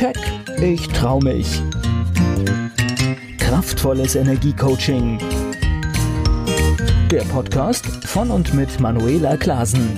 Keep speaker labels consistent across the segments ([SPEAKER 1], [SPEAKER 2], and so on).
[SPEAKER 1] Keck, ich trau mich. Kraftvolles Energiecoaching. Der Podcast von und mit Manuela Klasen.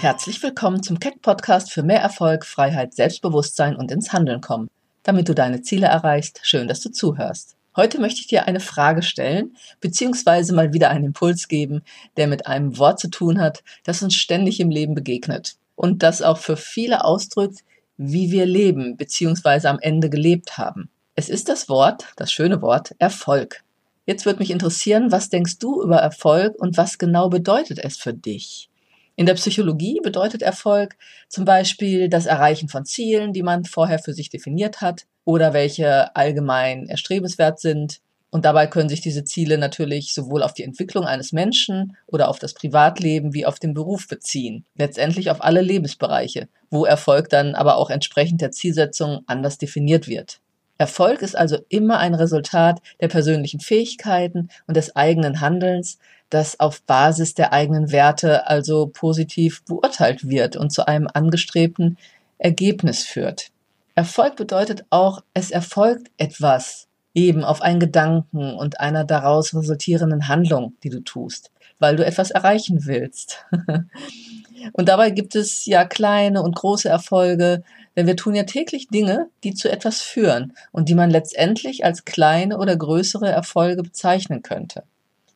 [SPEAKER 2] Herzlich willkommen zum Keck Podcast für mehr Erfolg, Freiheit, Selbstbewusstsein und ins Handeln kommen. Damit du deine Ziele erreichst, schön, dass du zuhörst. Heute möchte ich dir eine Frage stellen, beziehungsweise mal wieder einen Impuls geben, der mit einem Wort zu tun hat, das uns ständig im Leben begegnet und das auch für viele ausdrückt, wie wir leben, beziehungsweise am Ende gelebt haben. Es ist das Wort, das schöne Wort, Erfolg. Jetzt würde mich interessieren, was denkst du über Erfolg und was genau bedeutet es für dich? In der Psychologie bedeutet Erfolg zum Beispiel das Erreichen von Zielen, die man vorher für sich definiert hat, oder welche allgemein erstrebenswert sind. Und dabei können sich diese Ziele natürlich sowohl auf die Entwicklung eines Menschen oder auf das Privatleben wie auf den Beruf beziehen. Letztendlich auf alle Lebensbereiche, wo Erfolg dann aber auch entsprechend der Zielsetzung anders definiert wird. Erfolg ist also immer ein Resultat der persönlichen Fähigkeiten und des eigenen Handelns, das auf Basis der eigenen Werte also positiv beurteilt wird und zu einem angestrebten Ergebnis führt. Erfolg bedeutet auch, es erfolgt etwas, eben auf einen Gedanken und einer daraus resultierenden Handlung, die du tust, weil du etwas erreichen willst. und dabei gibt es ja kleine und große Erfolge, denn wir tun ja täglich Dinge, die zu etwas führen und die man letztendlich als kleine oder größere Erfolge bezeichnen könnte.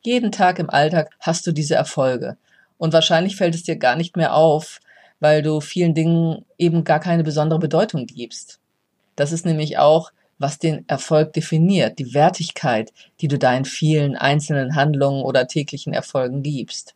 [SPEAKER 2] Jeden Tag im Alltag hast du diese Erfolge. Und wahrscheinlich fällt es dir gar nicht mehr auf, weil du vielen Dingen eben gar keine besondere Bedeutung gibst. Das ist nämlich auch, was den Erfolg definiert, die Wertigkeit, die du deinen vielen einzelnen Handlungen oder täglichen Erfolgen gibst.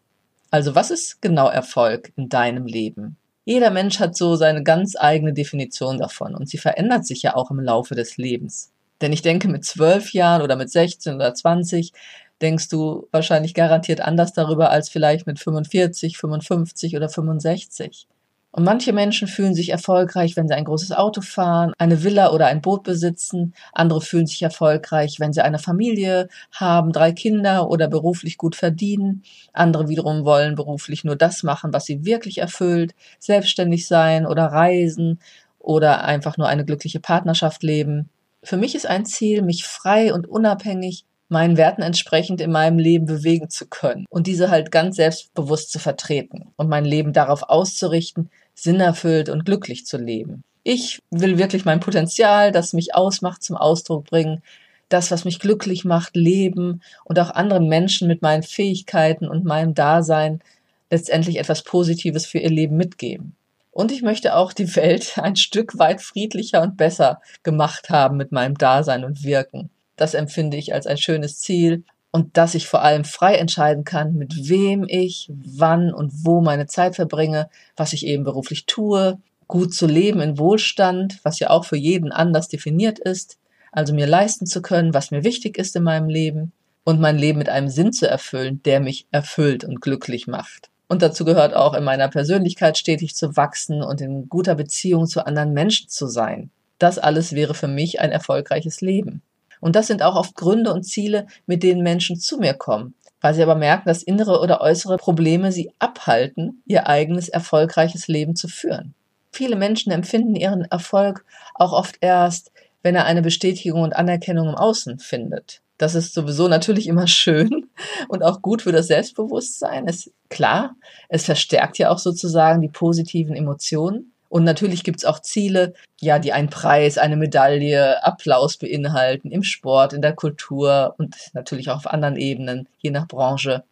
[SPEAKER 2] Also was ist genau Erfolg in deinem Leben? Jeder Mensch hat so seine ganz eigene Definition davon und sie verändert sich ja auch im Laufe des Lebens. Denn ich denke, mit zwölf Jahren oder mit 16 oder 20 denkst du wahrscheinlich garantiert anders darüber als vielleicht mit 45, 55 oder 65. Und manche Menschen fühlen sich erfolgreich, wenn sie ein großes Auto fahren, eine Villa oder ein Boot besitzen. Andere fühlen sich erfolgreich, wenn sie eine Familie haben, drei Kinder oder beruflich gut verdienen. Andere wiederum wollen beruflich nur das machen, was sie wirklich erfüllt, selbstständig sein oder reisen oder einfach nur eine glückliche Partnerschaft leben. Für mich ist ein Ziel, mich frei und unabhängig meinen Werten entsprechend in meinem Leben bewegen zu können und diese halt ganz selbstbewusst zu vertreten und mein Leben darauf auszurichten, sinnerfüllt und glücklich zu leben. Ich will wirklich mein Potenzial, das mich ausmacht, zum Ausdruck bringen, das, was mich glücklich macht, leben und auch anderen Menschen mit meinen Fähigkeiten und meinem Dasein letztendlich etwas Positives für ihr Leben mitgeben. Und ich möchte auch die Welt ein Stück weit friedlicher und besser gemacht haben mit meinem Dasein und Wirken. Das empfinde ich als ein schönes Ziel und dass ich vor allem frei entscheiden kann, mit wem ich, wann und wo meine Zeit verbringe, was ich eben beruflich tue, gut zu leben in Wohlstand, was ja auch für jeden anders definiert ist, also mir leisten zu können, was mir wichtig ist in meinem Leben und mein Leben mit einem Sinn zu erfüllen, der mich erfüllt und glücklich macht. Und dazu gehört auch in meiner Persönlichkeit stetig zu wachsen und in guter Beziehung zu anderen Menschen zu sein. Das alles wäre für mich ein erfolgreiches Leben. Und das sind auch oft Gründe und Ziele, mit denen Menschen zu mir kommen, weil sie aber merken, dass innere oder äußere Probleme sie abhalten, ihr eigenes erfolgreiches Leben zu führen. Viele Menschen empfinden ihren Erfolg auch oft erst, wenn er eine Bestätigung und Anerkennung im Außen findet. Das ist sowieso natürlich immer schön und auch gut für das Selbstbewusstsein. Ist klar, es verstärkt ja auch sozusagen die positiven Emotionen. Und natürlich gibt's auch Ziele, ja, die einen Preis, eine Medaille, Applaus beinhalten im Sport, in der Kultur und natürlich auch auf anderen Ebenen, je nach Branche.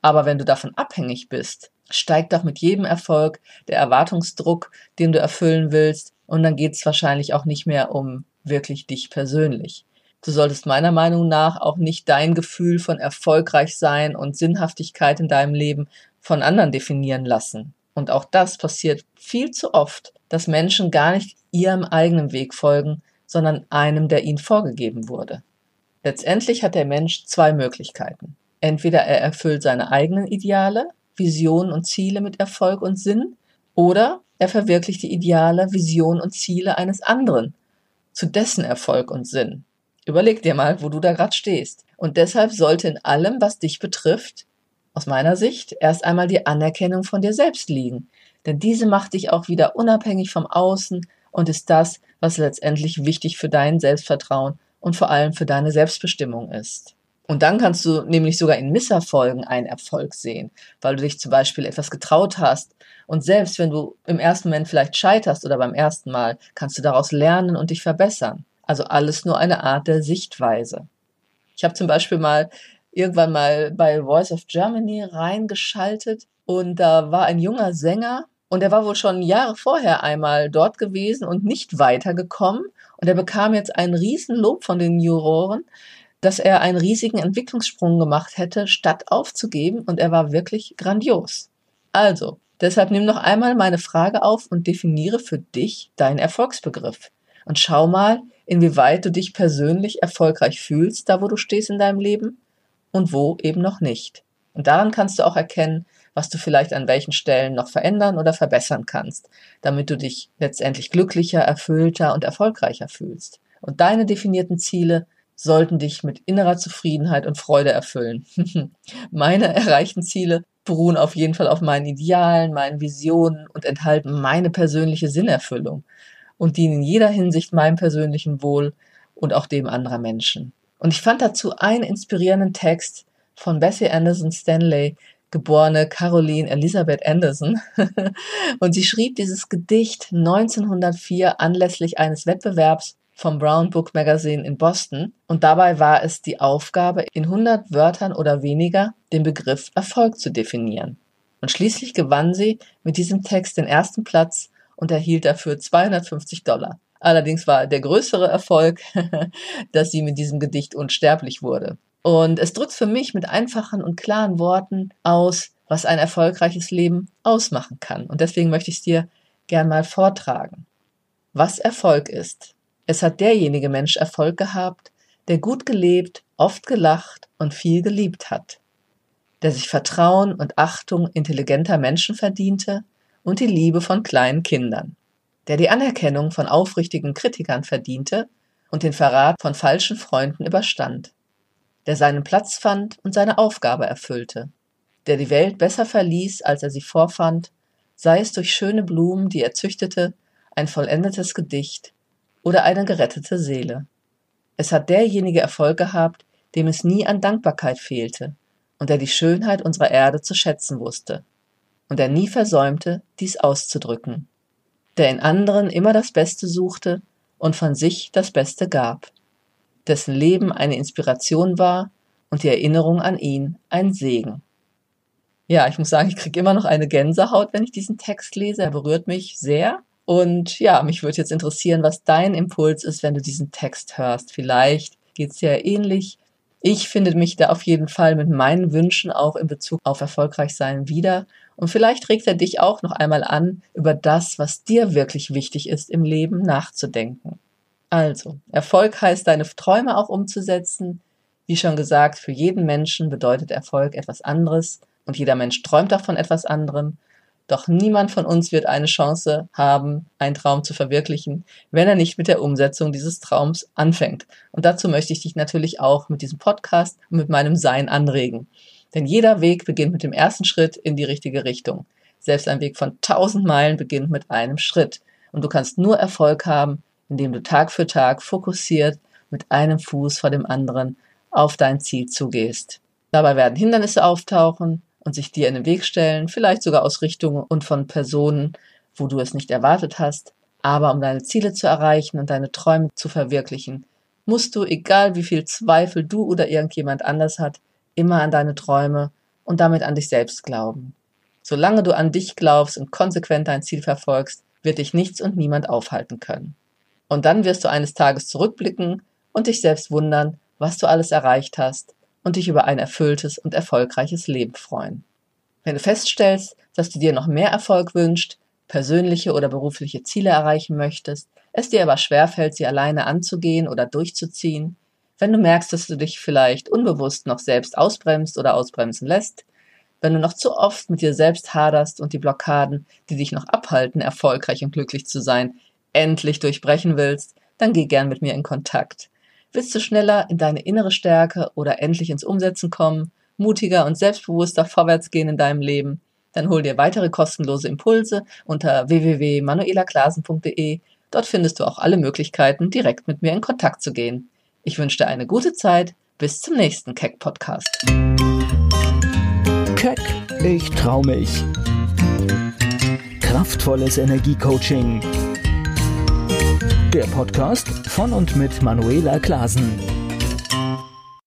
[SPEAKER 2] Aber wenn du davon abhängig bist, steigt doch mit jedem Erfolg der Erwartungsdruck, den du erfüllen willst. Und dann geht's wahrscheinlich auch nicht mehr um wirklich dich persönlich. Du solltest meiner Meinung nach auch nicht dein Gefühl von erfolgreich sein und Sinnhaftigkeit in deinem Leben von anderen definieren lassen. Und auch das passiert viel zu oft, dass Menschen gar nicht ihrem eigenen Weg folgen, sondern einem, der ihnen vorgegeben wurde. Letztendlich hat der Mensch zwei Möglichkeiten. Entweder er erfüllt seine eigenen Ideale, Visionen und Ziele mit Erfolg und Sinn, oder er verwirklicht die Ideale, Visionen und Ziele eines anderen, zu dessen Erfolg und Sinn. Überleg dir mal, wo du da gerade stehst. Und deshalb sollte in allem, was dich betrifft, aus meiner Sicht erst einmal die Anerkennung von dir selbst liegen. Denn diese macht dich auch wieder unabhängig vom Außen und ist das, was letztendlich wichtig für dein Selbstvertrauen und vor allem für deine Selbstbestimmung ist. Und dann kannst du nämlich sogar in Misserfolgen einen Erfolg sehen, weil du dich zum Beispiel etwas getraut hast. Und selbst wenn du im ersten Moment vielleicht scheiterst oder beim ersten Mal, kannst du daraus lernen und dich verbessern. Also alles nur eine Art der Sichtweise. Ich habe zum Beispiel mal irgendwann mal bei Voice of Germany reingeschaltet. Und da war ein junger Sänger und er war wohl schon Jahre vorher einmal dort gewesen und nicht weitergekommen. Und er bekam jetzt ein Riesenlob von den Juroren, dass er einen riesigen Entwicklungssprung gemacht hätte, statt aufzugeben. Und er war wirklich grandios. Also, deshalb nimm noch einmal meine Frage auf und definiere für dich deinen Erfolgsbegriff. Und schau mal, inwieweit du dich persönlich erfolgreich fühlst, da wo du stehst in deinem Leben und wo eben noch nicht. Und daran kannst du auch erkennen, was du vielleicht an welchen Stellen noch verändern oder verbessern kannst, damit du dich letztendlich glücklicher, erfüllter und erfolgreicher fühlst. Und deine definierten Ziele sollten dich mit innerer Zufriedenheit und Freude erfüllen. Meine erreichten Ziele beruhen auf jeden Fall auf meinen Idealen, meinen Visionen und enthalten meine persönliche Sinnerfüllung und dienen in jeder Hinsicht meinem persönlichen Wohl und auch dem anderer Menschen. Und ich fand dazu einen inspirierenden Text von Bessie Anderson Stanley, geborene Caroline Elisabeth Anderson. und sie schrieb dieses Gedicht 1904 anlässlich eines Wettbewerbs vom Brown Book Magazine in Boston. Und dabei war es die Aufgabe, in 100 Wörtern oder weniger den Begriff Erfolg zu definieren. Und schließlich gewann sie mit diesem Text den ersten Platz und erhielt dafür 250 Dollar. Allerdings war der größere Erfolg, dass sie mit diesem Gedicht unsterblich wurde. Und es drückt für mich mit einfachen und klaren Worten aus, was ein erfolgreiches Leben ausmachen kann. Und deswegen möchte ich es dir gern mal vortragen. Was Erfolg ist. Es hat derjenige Mensch Erfolg gehabt, der gut gelebt, oft gelacht und viel geliebt hat, der sich Vertrauen und Achtung intelligenter Menschen verdiente und die Liebe von kleinen Kindern der die Anerkennung von aufrichtigen Kritikern verdiente und den Verrat von falschen Freunden überstand, der seinen Platz fand und seine Aufgabe erfüllte, der die Welt besser verließ, als er sie vorfand, sei es durch schöne Blumen, die er züchtete, ein vollendetes Gedicht oder eine gerettete Seele. Es hat derjenige Erfolg gehabt, dem es nie an Dankbarkeit fehlte und der die Schönheit unserer Erde zu schätzen wusste und der nie versäumte, dies auszudrücken der in anderen immer das Beste suchte und von sich das Beste gab, dessen Leben eine Inspiration war und die Erinnerung an ihn ein Segen. Ja, ich muss sagen, ich kriege immer noch eine Gänsehaut, wenn ich diesen Text lese. Er berührt mich sehr. Und ja, mich würde jetzt interessieren, was dein Impuls ist, wenn du diesen Text hörst. Vielleicht geht es dir ähnlich. Ich finde mich da auf jeden Fall mit meinen Wünschen auch in Bezug auf erfolgreich sein wieder und vielleicht regt er dich auch noch einmal an, über das, was dir wirklich wichtig ist im Leben, nachzudenken. Also, Erfolg heißt, deine Träume auch umzusetzen. Wie schon gesagt, für jeden Menschen bedeutet Erfolg etwas anderes und jeder Mensch träumt auch von etwas anderem. Doch niemand von uns wird eine Chance haben, einen Traum zu verwirklichen, wenn er nicht mit der Umsetzung dieses Traums anfängt. Und dazu möchte ich dich natürlich auch mit diesem Podcast und mit meinem Sein anregen. Denn jeder Weg beginnt mit dem ersten Schritt in die richtige Richtung. Selbst ein Weg von tausend Meilen beginnt mit einem Schritt. Und du kannst nur Erfolg haben, indem du Tag für Tag fokussiert mit einem Fuß vor dem anderen auf dein Ziel zugehst. Dabei werden Hindernisse auftauchen und sich dir in den Weg stellen, vielleicht sogar aus Richtungen und von Personen, wo du es nicht erwartet hast. Aber um deine Ziele zu erreichen und deine Träume zu verwirklichen, musst du, egal wie viel Zweifel du oder irgendjemand anders hat, immer an deine Träume und damit an dich selbst glauben. Solange du an dich glaubst und konsequent dein Ziel verfolgst, wird dich nichts und niemand aufhalten können. Und dann wirst du eines Tages zurückblicken und dich selbst wundern, was du alles erreicht hast und dich über ein erfülltes und erfolgreiches Leben freuen. Wenn du feststellst, dass du dir noch mehr Erfolg wünscht, persönliche oder berufliche Ziele erreichen möchtest, es dir aber schwerfällt, sie alleine anzugehen oder durchzuziehen, wenn du merkst, dass du dich vielleicht unbewusst noch selbst ausbremst oder ausbremsen lässt, wenn du noch zu oft mit dir selbst haderst und die Blockaden, die dich noch abhalten, erfolgreich und glücklich zu sein, endlich durchbrechen willst, dann geh gern mit mir in Kontakt. Willst du schneller in deine innere Stärke oder endlich ins Umsetzen kommen, mutiger und selbstbewusster vorwärts gehen in deinem Leben? Dann hol dir weitere kostenlose Impulse unter www.manuelaklasen.de Dort findest du auch alle Möglichkeiten, direkt mit mir in Kontakt zu gehen. Ich wünsche dir eine gute Zeit. Bis zum nächsten Keck Podcast.
[SPEAKER 1] Keck, ich trau mich. Kraftvolles Energiecoaching. Der Podcast von und mit Manuela Klasen.